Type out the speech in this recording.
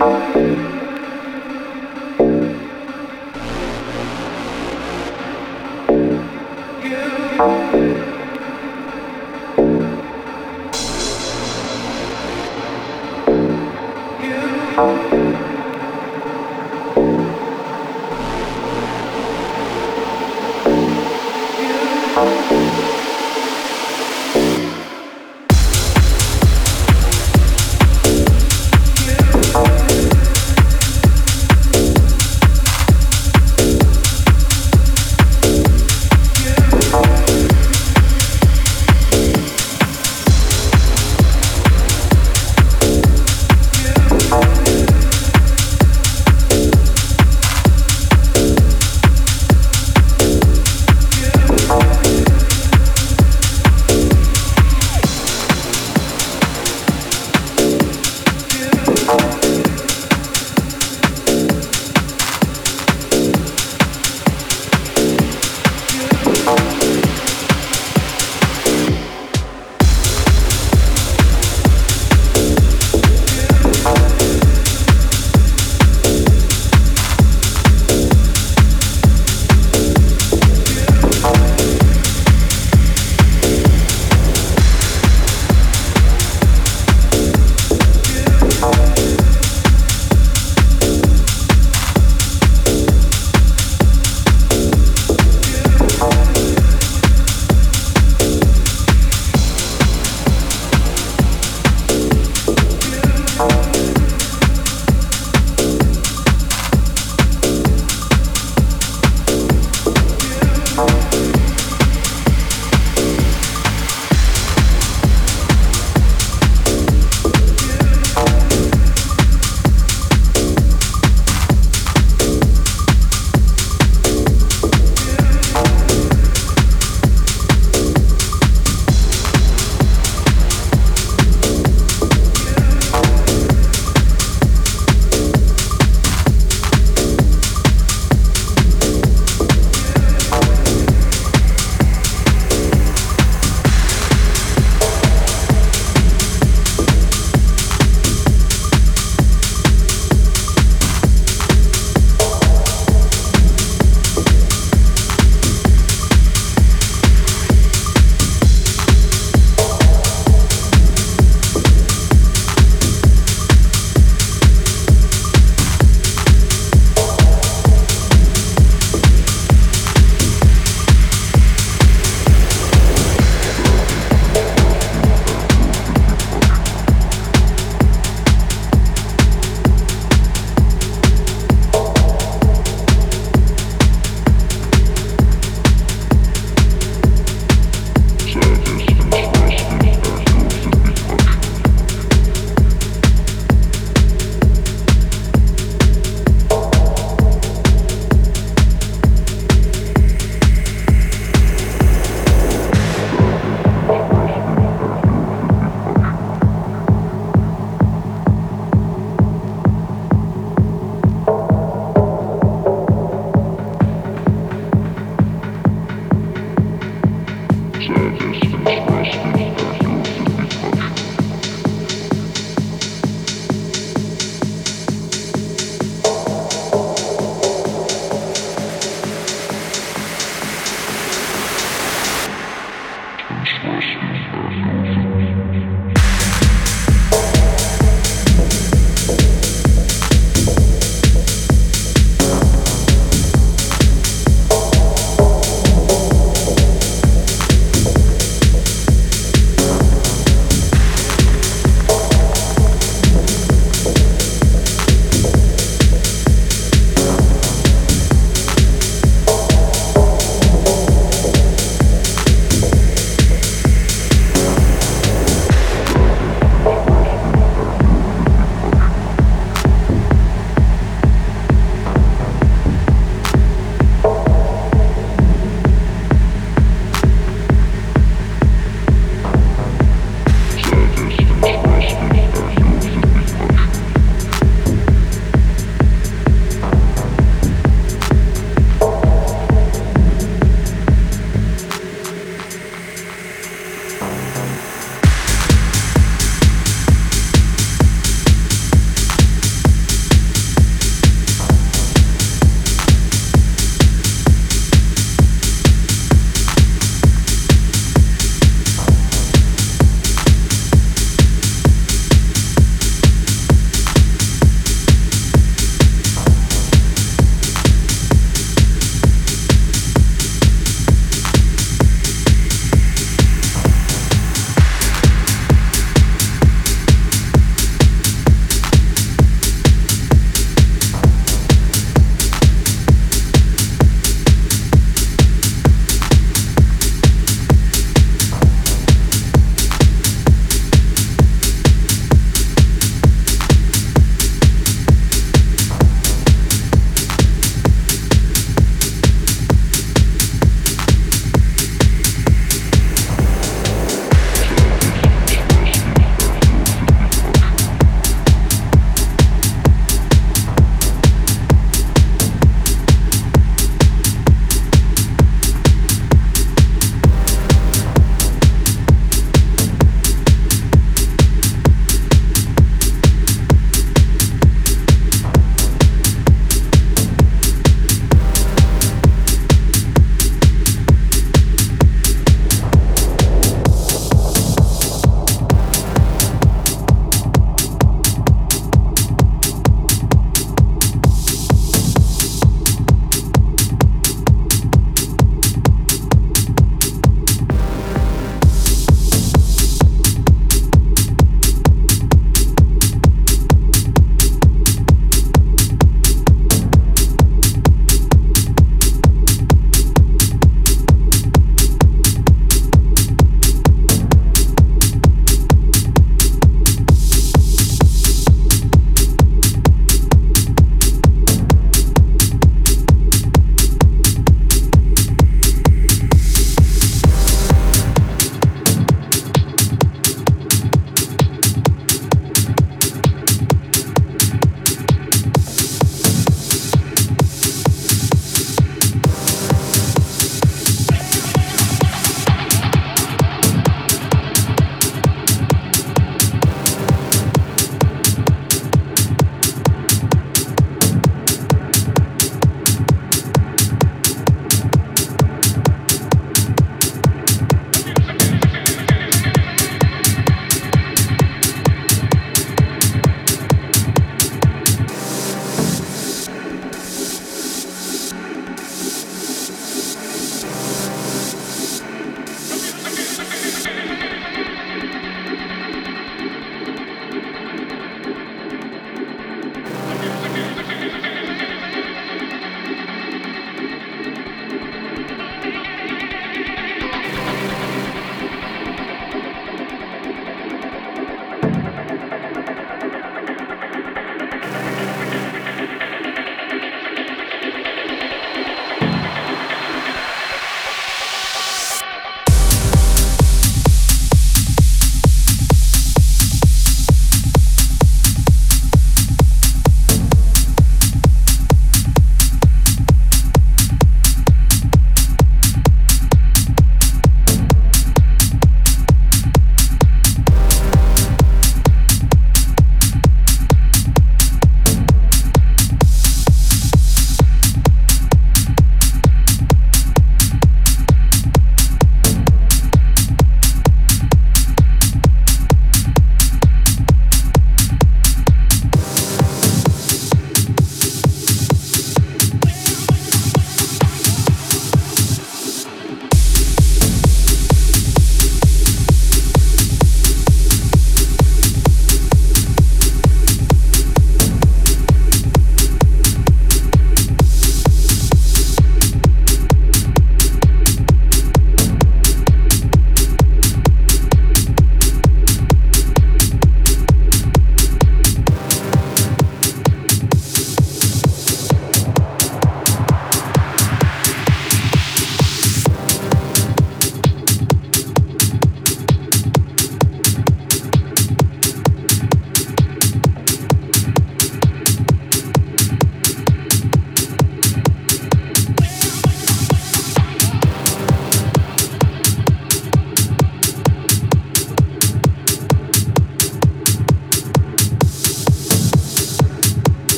Bye.